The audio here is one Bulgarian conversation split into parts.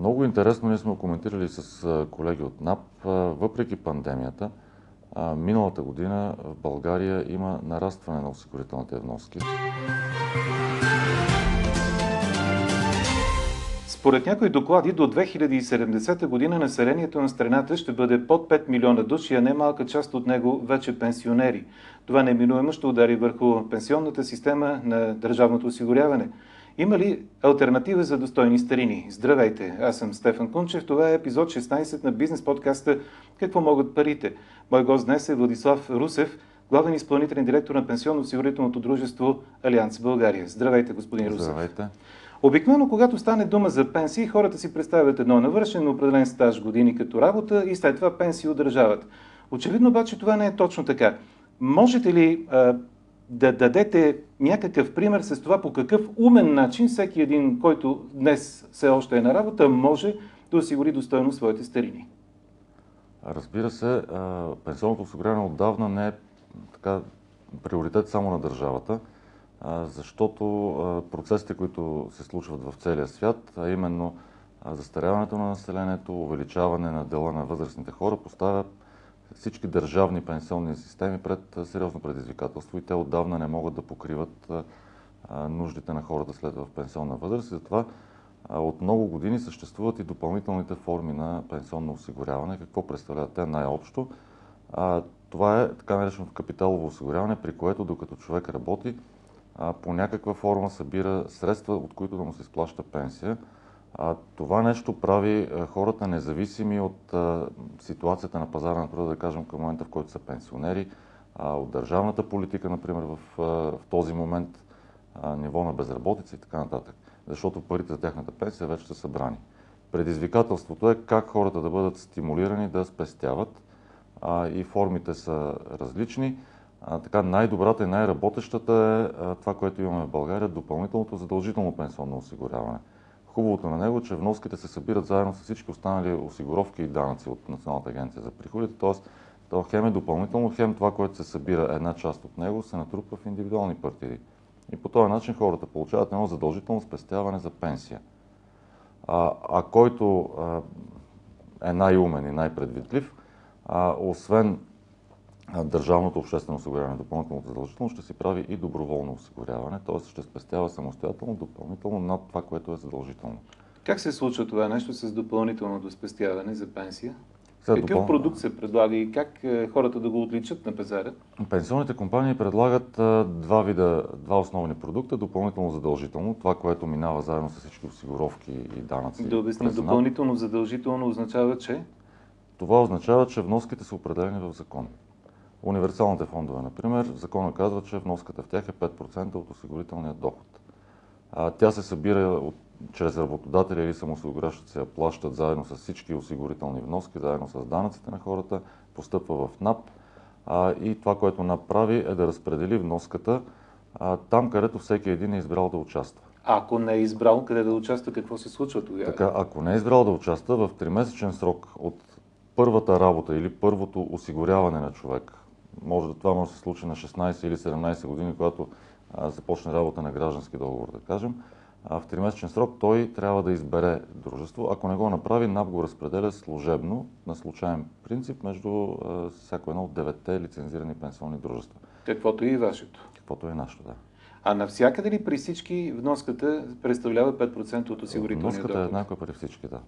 Много интересно, ние сме коментирали с колеги от НАП, въпреки пандемията, миналата година в България има нарастване на осигурителните вноски. Според някои доклади, до 2070 година населението на страната ще бъде под 5 милиона души, а не малка част от него вече пенсионери. Това неминуемо ще удари върху пенсионната система на държавното осигуряване. Има ли альтернатива за достойни старини? Здравейте, аз съм Стефан Кунчев. Това е епизод 16 на бизнес подкаста «Какво могат парите?». Мой гост днес е Владислав Русев, главен изпълнителен директор на пенсионно-осигурителното дружество Алианс България. Здравейте, господин Русев. Здравейте. Обикновено, когато стане дума за пенсии, хората си представят едно навършен определен стаж години като работа и след това пенсии от държавата. Очевидно обаче това не е точно така. Можете ли а, да дадете някакъв пример с това по какъв умен начин всеки един, който днес все още е на работа, може да осигури достойно своите старини? Разбира се, пенсионното осигуряване отдавна не е така приоритет само на държавата защото процесите, които се случват в целия свят, а именно застаряването на населението, увеличаване на дела на възрастните хора, поставя всички държавни пенсионни системи пред сериозно предизвикателство и те отдавна не могат да покриват нуждите на хората след в пенсионна възраст. И затова от много години съществуват и допълнителните форми на пенсионно осигуряване. Какво представляват те най-общо? Това е така нареченото капиталово осигуряване, при което докато човек работи, по някаква форма събира средства, от които да му се изплаща пенсия. А, това нещо прави а, хората независими от а, ситуацията на пазара на труда, да кажем, към момента, в който са пенсионери, от държавната политика, например, в, а, в този момент, ниво на безработица и така нататък. Защото парите за тяхната пенсия вече са събрани. Предизвикателството е как хората да бъдат стимулирани да спестяват и формите са различни. А, така, най-добрата и най-работещата е а, това, което имаме в България, допълнителното задължително пенсионно осигуряване. Хубавото на него е, че вноските се събират заедно с всички останали осигуровки и данъци от Националната агенция за приходите, т.е. то хем е допълнително, хем това, което се събира една част от него, се натрупва в индивидуални партиди. И по този начин хората получават едно задължително спестяване за пенсия. А, а който а, е най-умен и най-предвидлив, освен държавното обществено осигуряване, допълнително задължително, ще си прави и доброволно осигуряване, т.е. ще спестява самостоятелно, допълнително над това, което е задължително. Как се случва това нещо с допълнителното спестяване за пенсия? Какъв допъл... продукт се предлага и как е, хората да го отличат на пазара? Пенсионните компании предлагат два вида, два основни продукта. Допълнително задължително, това, което минава заедно с всички осигуровки и данъци. Да обясня, допълнително задължително означава, че? Това означава, че вноските са определени в закон. Универсалните фондове, например, закона казва, че вноската в тях е 5% от осигурителния доход. А, тя се събира от, чрез работодателя или самоосигуряващите се я плащат заедно с всички осигурителни вноски, заедно с данъците на хората, постъпва в НАП. А, и това, което НАП прави е да разпредели вноската а, там, където всеки един е избрал да участва. Ако не е избрал къде да участва, какво се случва тогава? Така, ако не е избрал да участва, в 3-месечен срок от първата работа или първото осигуряване на човек, може да това може да се случи на 16 или 17 години, когато а, започне работа на граждански договор, да кажем. А, в 3-месечен срок той трябва да избере дружество. Ако не го направи, НАП го разпределя служебно на случайен принцип между а, всяко едно от девете лицензирани пенсионни дружества. Каквото и вашето. Каквото е нашето, да. А навсякъде ли при всички вноската представлява 5% от осигурителния Вноската доход? е еднаква при всички, да.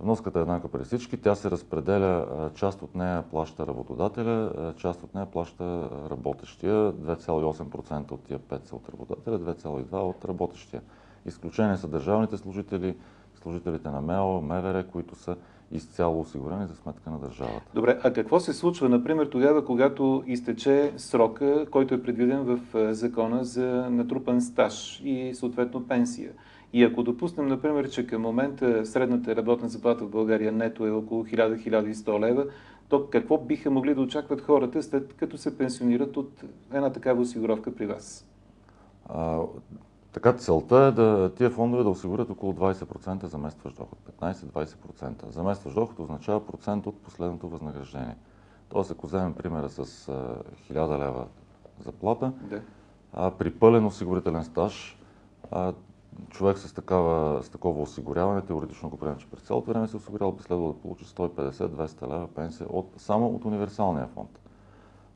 Вноската е еднаква при всички. Тя се разпределя, част от нея плаща работодателя, част от нея плаща работещия. 2,8% от тия 5 са от работодателя, 2,2% от работещия. Изключение са държавните служители, служителите на МЕО, МВР, които са изцяло осигурени за сметка на държавата. Добре, а какво се случва, например, тогава, когато изтече срока, който е предвиден в закона за натрупан стаж и съответно пенсия? И ако допуснем, например, че към момента средната работна заплата в България нето е около 1000-1100 лева, то какво биха могли да очакват хората, след като се пенсионират от една такава осигуровка при вас? А, така целта е да тия фондове да осигурят около 20% заместващ доход. 15-20%. Заместващ доход означава процент от последното възнаграждение. Тоест, ако вземем примера с 1000 лева заплата, да. а, при пълен осигурителен стаж човек с, такава, с такова осигуряване, теоретично ако приемем, че през цялото време се осигурява, би следвало да получи 150-200 лева пенсия от, само от универсалния фонд.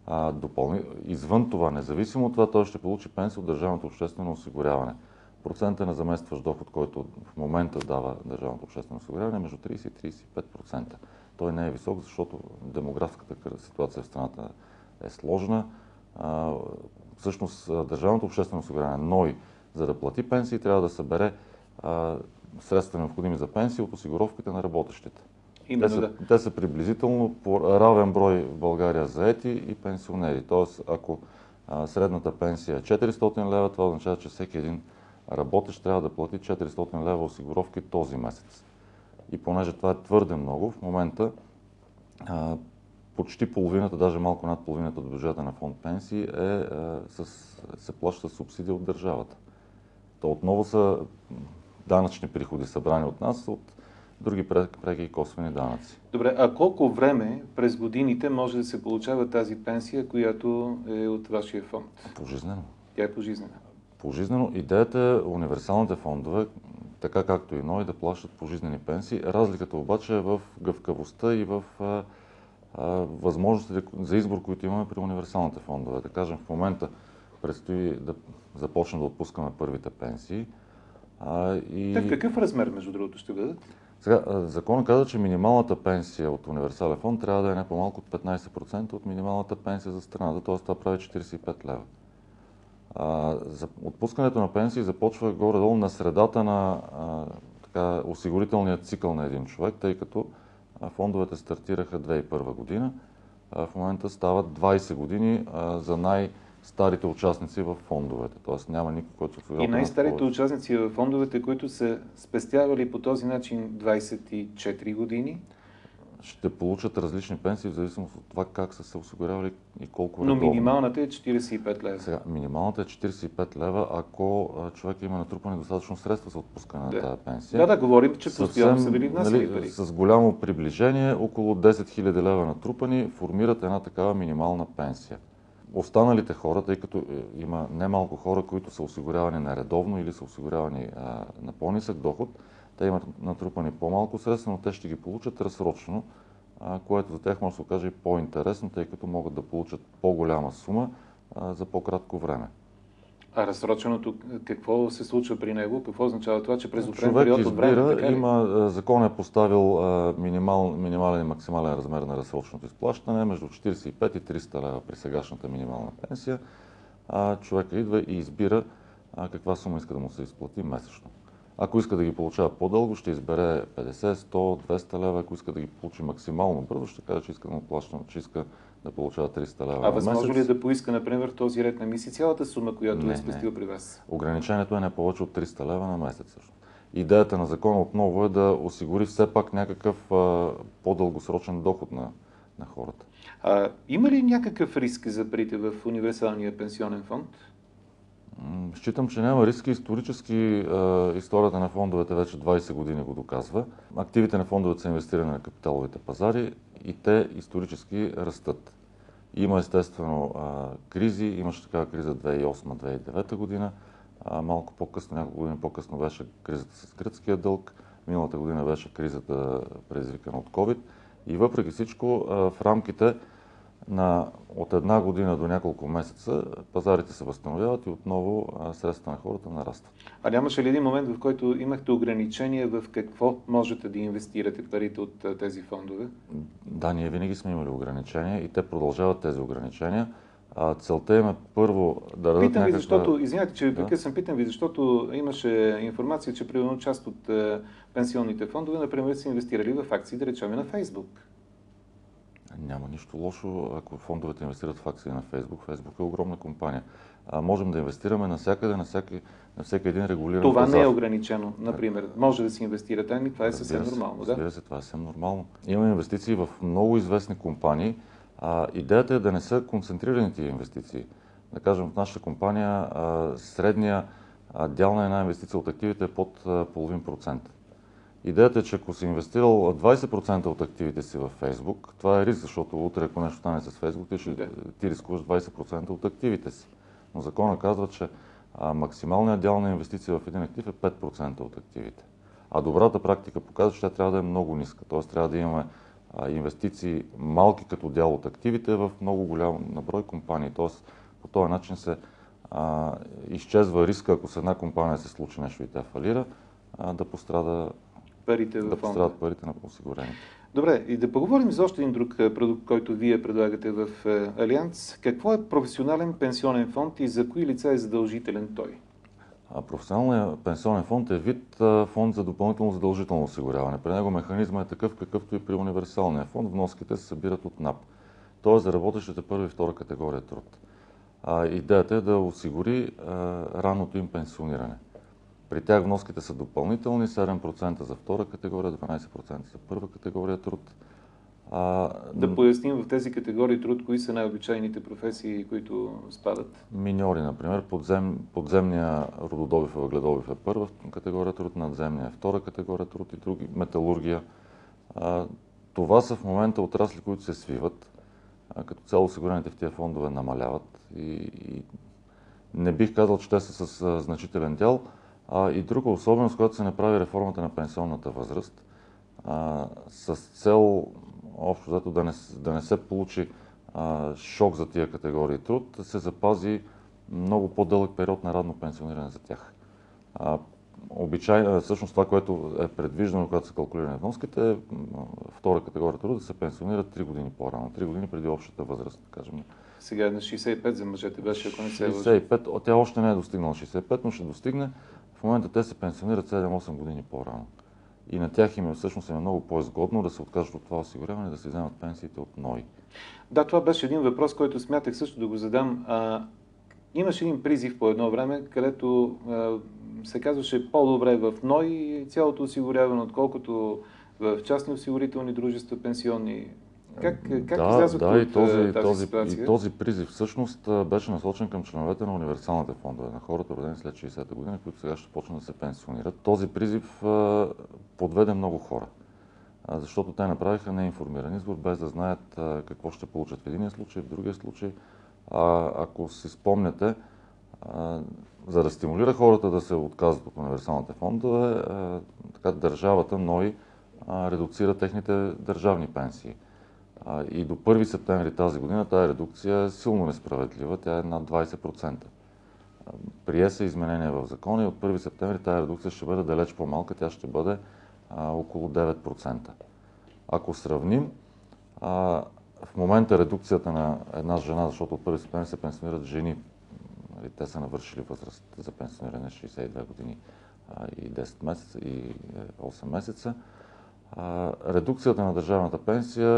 А, допълни, извън това, независимо от това, той ще получи пенсия от държавното обществено осигуряване. Процентът на заместващ доход, който в момента дава държавното обществено осигуряване е между 30 и 35%. Той не е висок, защото демографската ситуация в страната е сложна. А, всъщност държавното обществено осигуряване, НОИ, за да плати пенсии, трябва да събере а, средства необходими за пенсии от осигуровките на работещите. Именно, те, са, да. те са приблизително по равен брой в България заети и пенсионери. Тоест, ако а, средната пенсия е 400 лева, това означава, че всеки един работещ трябва да плати 400 лева осигуровки този месец. И понеже това е твърде много, в момента а, почти половината, даже малко над половината от бюджета на фонд пенсии е, е с, се плаща субсидия от държавата. Отново са данъчни приходи събрани от нас, от други преки и косвени данъци. Добре, а колко време през годините може да се получава тази пенсия, която е от вашия фонд? Пожизнено. Тя е пожизнена. Пожизнено. Идеята е универсалните фондове, така както и НОИ, да плащат пожизнени пенсии. Разликата обаче е в гъвкавостта и в а, а, възможностите за избор, които имаме при универсалните фондове. Да кажем, в момента предстои да започнем да отпускаме първите пенсии. А, и... Те в какъв размер, между другото, ще бъдат? Сега, законът казва, че минималната пенсия от универсален фонд трябва да е не по-малко от 15% от минималната пенсия за страната, т.е. това прави 45 лева. А, за отпускането на пенсии започва горе-долу на средата на а, така, осигурителния цикъл на един човек, тъй като фондовете стартираха 2001 година. А, в момента стават 20 години а, за най- старите участници в фондовете. Тоест няма никой, който се И най-старите участници в фондовете, които са спестявали по този начин 24 години? Ще получат различни пенсии в зависимост от това как са се осигурявали и колко Но редовно. минималната е 45 лева. Сега, минималната е 45 лева, ако човек има натрупани достатъчно средства за отпускане да. на тази пенсия. Да, да, говорим, че постоянно са били внасяли нали, пари. С голямо приближение, около 10 000 лева натрупани, формират една такава минимална пенсия останалите хора, тъй като е, има немалко хора, които са осигурявани нередовно или са осигурявани а, на по-нисък доход, те имат натрупани по-малко средства, но те ще ги получат разсрочно, а, което за тях може да се окаже и по-интересно, тъй като могат да получат по-голяма сума а, за по-кратко време. А разсроченото, какво се случва при него? Какво означава това, че през определен период от време... Така има, закон е поставил минимал, минимален и максимален размер на разсроченото изплащане между 45 и 300 лева при сегашната минимална пенсия. А човека идва и избира а, каква сума иска да му се изплати месечно. Ако иска да ги получава по-дълго, ще избере 50, 100, 200 лева. Ако иска да ги получи максимално бързо, ще каже, че иска да плаща, че иска да получава 300 лева. А възможно ли е да поиска, например, този ред на мисли цялата сума, която не, е спестил при вас? Ограничението е не повече от 300 лева на месец. Също. Идеята на закона отново е да осигури все пак някакъв а, по-дългосрочен доход на, на хората. А, има ли някакъв риск за парите в универсалния пенсионен фонд? Считам, че няма риск. Исторически историята на фондовете вече 20 години го доказва. Активите на фондовете са инвестирани на капиталовите пазари и те исторически растат. Има естествено кризи. Имаше такава криза 2008-2009 година. малко по-късно, няколко години по-късно беше кризата с гръцкия дълг. Миналата година беше кризата предизвикана от COVID. И въпреки всичко, в рамките на от една година до няколко месеца пазарите се възстановяват и отново средства на хората нарастват. А нямаше ли един момент, в който имахте ограничения в какво можете да инвестирате парите от тези фондове? Да, ние винаги сме имали ограничения и те продължават тези ограничения. А, целта им е първо да дадат Питам ви, защото, извинявайте, че да? съм, питам ви, защото имаше информация, че примерно част от пенсионните фондове, например, са инвестирали в акции, да речем, на Фейсбук. Няма нищо лошо, ако фондовете инвестират в акции на Фейсбук. Фейсбук е огромна компания. А можем да инвестираме навсякъде, на всеки, на всеки един регулиран Това пазар. не е ограничено, например. Може да се инвестира там и това е съвсем се, нормално. Да? Разбира се, това е съвсем нормално. Имаме инвестиции в много известни компании. А, идеята е да не са концентрирани тези инвестиции. Да кажем, в нашата компания а, средния дял на една инвестиция от активите е под половин процент. Идеята е, че ако си инвестирал 20% от активите си в Facebook, това е риск, защото утре, ако нещо стане с Facebook, ти, ще, ти рискуваш 20% от активите си. Но закона казва, че а максималният дял на инвестиция в един актив е 5% от активите. А добрата практика показва, че тя трябва да е много ниска. Т.е. трябва да имаме инвестиции малки като дял от активите в много голям наброй компании. Т.е. по този начин се а, изчезва риска, ако с една компания се случи нещо и тя фалира, а, да пострада парите да пострадат парите на осигурените. Добре, и да поговорим за още един друг продукт, който вие предлагате в Алианс. Какво е професионален пенсионен фонд и за кои лица е задължителен той? Професионалният пенсионен фонд е вид фонд за допълнително задължително осигуряване. При него механизма е такъв, какъвто и при универсалния фонд. Вноските се събират от НАП. Той е за работещите първа и втора категория труд. Идеята е да осигури а, ранното им пенсиониране. При тях вноските са допълнителни, 7% за втора категория, 12% за първа категория труд. А, да поясним в тези категории труд, кои са най-обичайните професии, които спадат? Миньори, например. Подзем, подземния рододобив и въгледобив е първа категория труд, надземния е втора категория труд и други, металургия. А, това са в момента отрасли, които се свиват. А, като цяло осигурените в тия фондове намаляват и, и не бих казал, че те са с значителен дял. А, и друга особеност, когато се направи реформата на пенсионната възраст, а, с цел общо зато да не, да не се получи а, шок за тия категории труд, се запази много по-дълъг период на радно пенсиониране за тях. А, обичай, всъщност това, което е предвиждано, когато се калкулира вноските, е втора категория труд да се пенсионират 3 години по-рано, 3 години преди общата възраст, да кажем. Сега е на 65 за мъжете беше, ако не се 65, тя още не е достигнала 65, но ще достигне. В момента те се пенсионират 7-8 години по-рано. И на тях им е всъщност е много по-изгодно да се откажат от това осигуряване да се вземат пенсиите от НОИ. Да, това беше един въпрос, който смятах също да го задам. А, имаше един призив по едно време, където а, се казваше по-добре в НОИ цялото осигуряване, отколкото в частни осигурителни дружества, пенсионни. Как, как да, да, и този, от тази този, ситуация? И този призив всъщност беше насочен към членовете на универсалните фондове, на хората родени след 60-та година, които сега ще почнат да се пенсионират. Този призив подведе много хора, защото те направиха неинформиран избор, без да знаят какво ще получат в единия случай, в другия случай. А, ако си спомняте, за да стимулира хората да се отказват от универсалните фондове, така държавата, НОИ, редуцира техните държавни пенсии. И до 1 септември тази година тази редукция е силно несправедлива. Тя е над 20%. Прие се изменения в закона и от 1 септември тази редукция ще бъде далеч по-малка. Тя ще бъде а, около 9%. Ако сравним, а, в момента редукцията на една жена, защото от 1 септември се пенсионират жени, нали, те са навършили възраст за пенсиониране 62 години и 10 месеца и 8 месеца, редукцията на държавната пенсия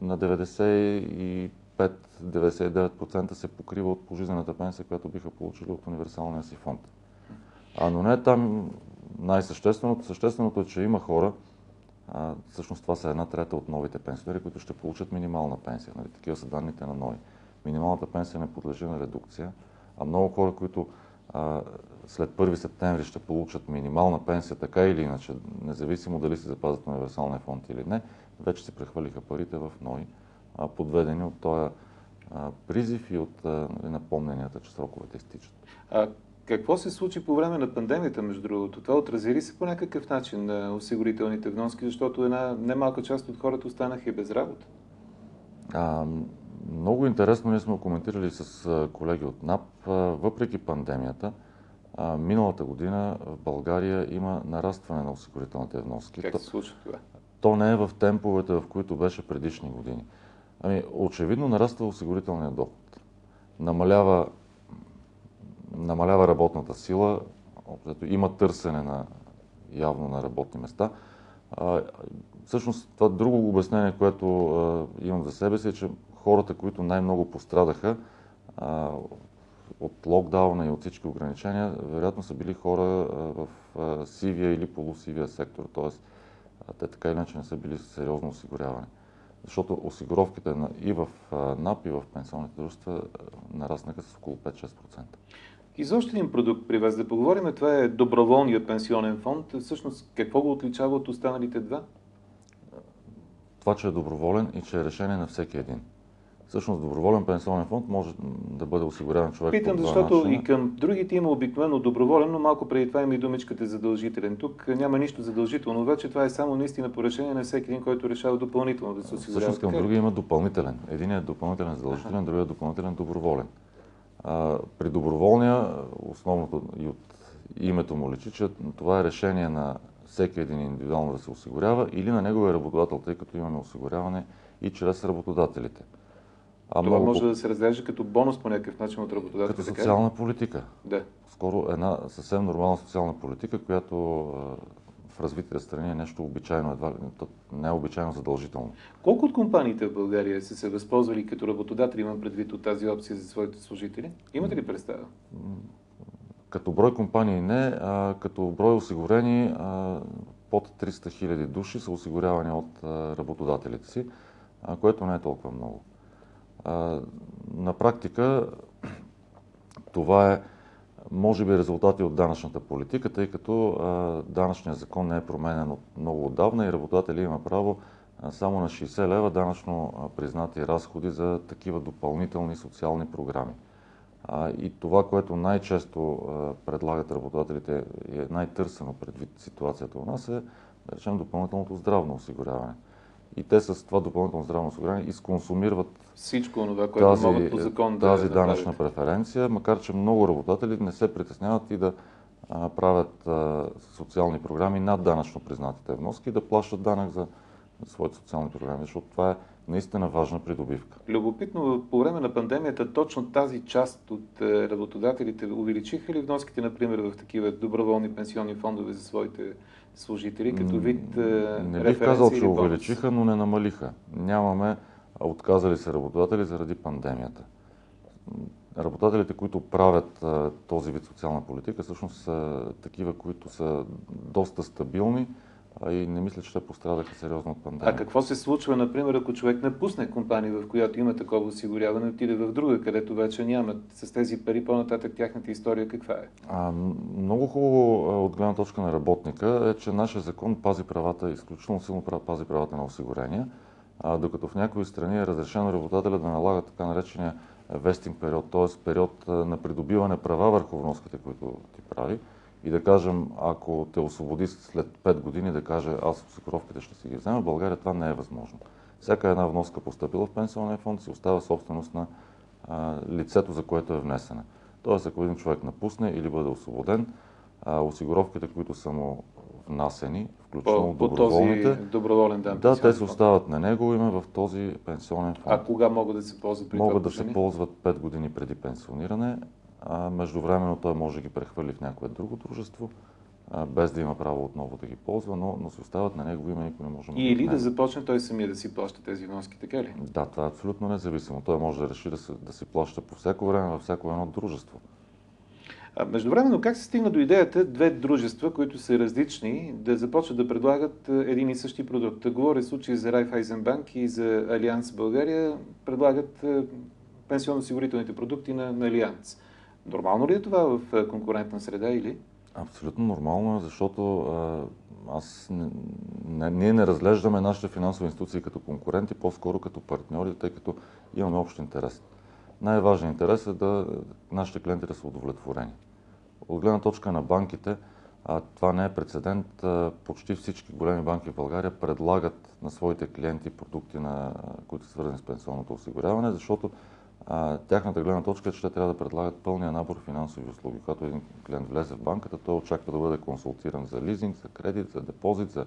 на 95-99% се покрива от пожизнената пенсия, която биха получили от универсалния си фонд. А, но не е там най-същественото. Същественото е, че има хора, а, всъщност това са една трета от новите пенсионери, които ще получат минимална пенсия. Нали? Такива са данните на НОИ. Минималната пенсия не подлежи на редукция, а много хора, които а, след 1 септември ще получат минимална пенсия, така или иначе, независимо дали се запазят на универсалния фонд или не, вече се прехвърлиха парите в НОИ, подведени от този призив и от нали, напомненията, че сроковете изтичат. А какво се случи по време на пандемията, между другото? Това отрази ли се по някакъв начин на осигурителните вноски, защото една немалка част от хората останаха и без работа? А, много интересно, ние сме коментирали с колеги от НАП, въпреки пандемията, миналата година в България има нарастване на осигурителните вноски. Как се случва това? То не е в темповете, в които беше предишни години. Ами, очевидно нараства осигурителният доход. Намалява, намалява работната сила, има търсене на, явно на работни места. А, всъщност това друго обяснение, което а, имам за себе си е, че хората, които най-много пострадаха а, от локдауна и от всички ограничения, вероятно са били хора в сивия или полусивия сектор. А, те така или иначе не са били сериозно осигурявани. Защото осигуровките и в НАП, и в пенсионните дружества нараснаха с около 5-6%. И за още един продукт при вас да поговорим, това е доброволният пенсионен фонд. Всъщност, какво го отличава от останалите два? Това, че е доброволен и че е решение на всеки един. Всъщност доброволен пенсионен фонд може да бъде осигуряван човек Питам, по защото начина. и към другите има обикновено доброволен, но малко преди това има и думичката задължителен. Тук няма нищо задължително, вече това е само наистина по решение на всеки един, който решава допълнително да се осигурява. Всъщност към ли? други има допълнителен. Единият е допълнителен задължителен, другият е допълнителен доброволен. А, при доброволния, основното и от името му личи, че това е решение на всеки един индивидуално да се осигурява или на неговия работодател, тъй като имаме осигуряване и чрез работодателите. А Това много може да се разглежда като бонус по някакъв начин от като работодателите. ли? социална политика. Да. Скоро една съвсем нормална социална политика, която в развитите страни е нещо обичайно, едва не е обичайно задължително. Колко от компаниите в България са се възползвали като работодатели, имам предвид от тази опция за своите служители? Имате ли представа? Като брой компании не, а като брой осигурени а, под 300 хиляди души са осигурявани от работодателите си, а, което не е толкова много. На практика това е може би резултати от данъчната политика, тъй като а, данъчният закон не е променен от много отдавна и работодателят има право само на 60 лева данъчно признати разходи за такива допълнителни социални програми. И това, което най-често предлагат работодателите и е най-търсено предвид ситуацията у нас е, да речем, допълнителното здравно осигуряване. И те с това допълнително здравно осигуряване изконсумират Всичко това, което тази, могат по закон да тази да данъчна преференция, макар че много работодатели не се притесняват и да а, правят а, социални програми над данъчно признатите вноски и да плащат данък за, за своите социални програми, защото това е наистина важна придобивка. Любопитно, по време на пандемията точно тази част от е, работодателите увеличиха ли вноските, например, в такива доброволни пенсионни фондове за своите служители, като вид е, Не бих казал, че увеличиха, но не намалиха. Нямаме отказали се работодатели заради пандемията. Работодателите, които правят а, този вид социална политика, всъщност са такива, които са доста стабилни а и не мисля, че те пострадаха сериозно от А пандемията. какво се случва, например, ако човек напусне компания, в която има такова осигуряване, отиде в друга, където вече нямат с тези пари, по-нататък тяхната история каква е? А, много хубаво а, от гледна точка на работника е, че нашия закон пази правата, изключително силно пази правата на осигурения, а, докато в някои страни е разрешено работодателя да налага така наречения вестинг период, т.е. период а, на придобиване права върху вноските, които ти прави. И да кажем, ако те освободи след 5 години, да каже аз осигуровките ще си ги взема, в България това не е възможно. Всяка една вноска поступила в пенсионния фонд си остава собственост на а, лицето, за което е внесена. Тоест, ако един човек напусне или бъде освободен, а, осигуровките, които са му внасени, включително По, по този доброволните, доброволен дан. да, те се остават на него име в този пенсионен фонд. А кога могат да се ползват при Могат да се ползват 5 години преди пенсиониране, а междувременно той може да ги прехвърли в някое друго дружество, а, без да има право отново да ги ползва, но, но се остават на него име, никой не може да Или да започне той самия да си плаща тези вноски, така ли? Да, това е абсолютно независимо. Той може да реши да, се, да си плаща по всяко време във всяко едно дружество. А междувременно как се стигна до идеята две дружества, които са различни, да започват да предлагат един и същи продукт? Говоря случай за Райфайзенбанк и за Алианс България, предлагат пенсионно-осигурителните продукти на, на Алианс. Нормално ли е това в конкурентна среда или? Абсолютно нормално е, защото аз не, ние не разглеждаме нашите финансови институции като конкуренти, по-скоро като партньори, тъй като имаме общ интерес. Най-важният интерес е да нашите клиенти да са удовлетворени. От гледна точка на банките, а, това не е прецедент. Почти всички големи банки в България предлагат на своите клиенти продукти, на, които са свързани с пенсионното осигуряване, защото а, тяхната гледна точка е, че те трябва да предлагат пълния набор финансови услуги. Когато един клиент влезе в банката, той очаква да бъде консултиран за лизинг, за кредит, за депозит, за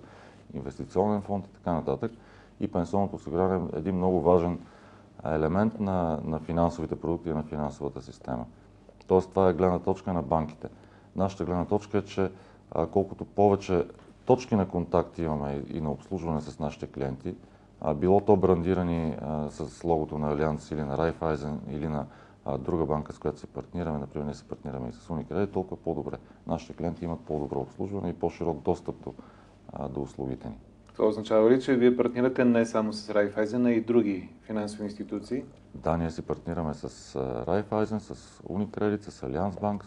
инвестиционен фонд и така нататък. И пенсионното осигуряване е един много важен елемент на, на финансовите продукти и на финансовата система. Тоест, това е гледна точка на банките. Нашата гледна точка е, че а, колкото повече точки на контакт имаме и, и на обслужване с нашите клиенти, било то брандирани с логото на Алианс или на Райфайзен или на друга банка, с която се партнираме, например ние се партнираме и с Unicredit, толкова по-добре. Нашите клиенти имат по-добро обслужване и по-широк достъп до, до услугите ни. Това означава ли, че вие партнирате не само с Райфайзен, а и други финансови институции? Да, ние си партнираме с Райфайзен, с Unicredit, с Allianz Bank.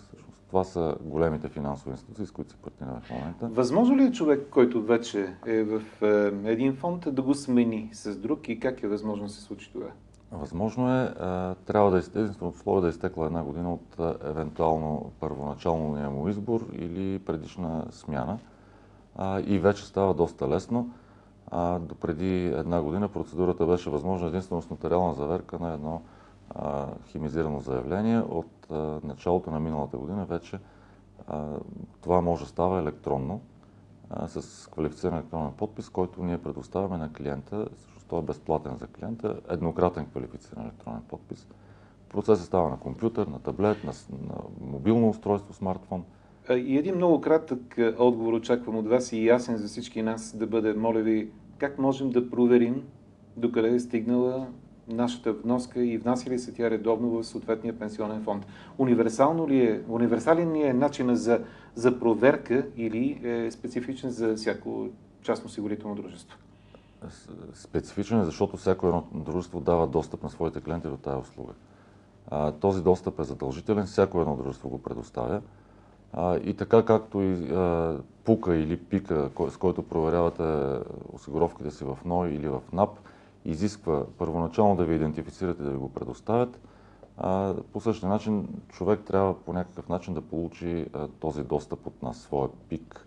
Това са големите финансови институции, с които се партнираме в момента. Възможно ли е човек, който вече е в е, един фонд, да го смени с друг и как е възможно да се случи това? Възможно е, а, трябва да е единственото условие да е изтекла една година от евентуално първоначално му избор или предишна смяна. И вече става доста лесно. До преди една година процедурата беше възможна единствено с нотариална заверка на едно химизирано заявление. От началото на миналата година вече това може да става електронно с квалифициран електронен подпис, който ние предоставяме на клиента. Всъщност той е безплатен за клиента, еднократен квалифициран електронен подпис. Процесът става на компютър, на таблет, на, на мобилно устройство, смартфон. И един много кратък отговор очаквам от вас и ясен за всички нас да бъде, моля ви, как можем да проверим докъде е стигнала нашата вноска и внася ли се тя редовно в съответния пенсионен фонд. Универсално ли е, универсален ли е начина за, за проверка или е специфичен за всяко частно осигурително дружество? Специфичен е, защото всяко едно дружество дава достъп на своите клиенти до тази услуга. Този достъп е задължителен, всяко едно дружество го предоставя. И така както и пука или пика, с който проверявате осигуровките си в НОИ или в НАП, изисква първоначално да ви идентифицират и да ви го предоставят, по същия начин човек трябва по някакъв начин да получи този достъп от нас, своя пик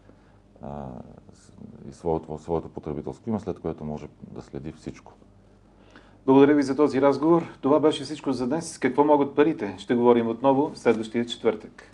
и своето, своето потребителско име, след което може да следи всичко. Благодаря ви за този разговор. Това беше всичко за днес. Какво могат парите? Ще говорим отново следващия четвъртък.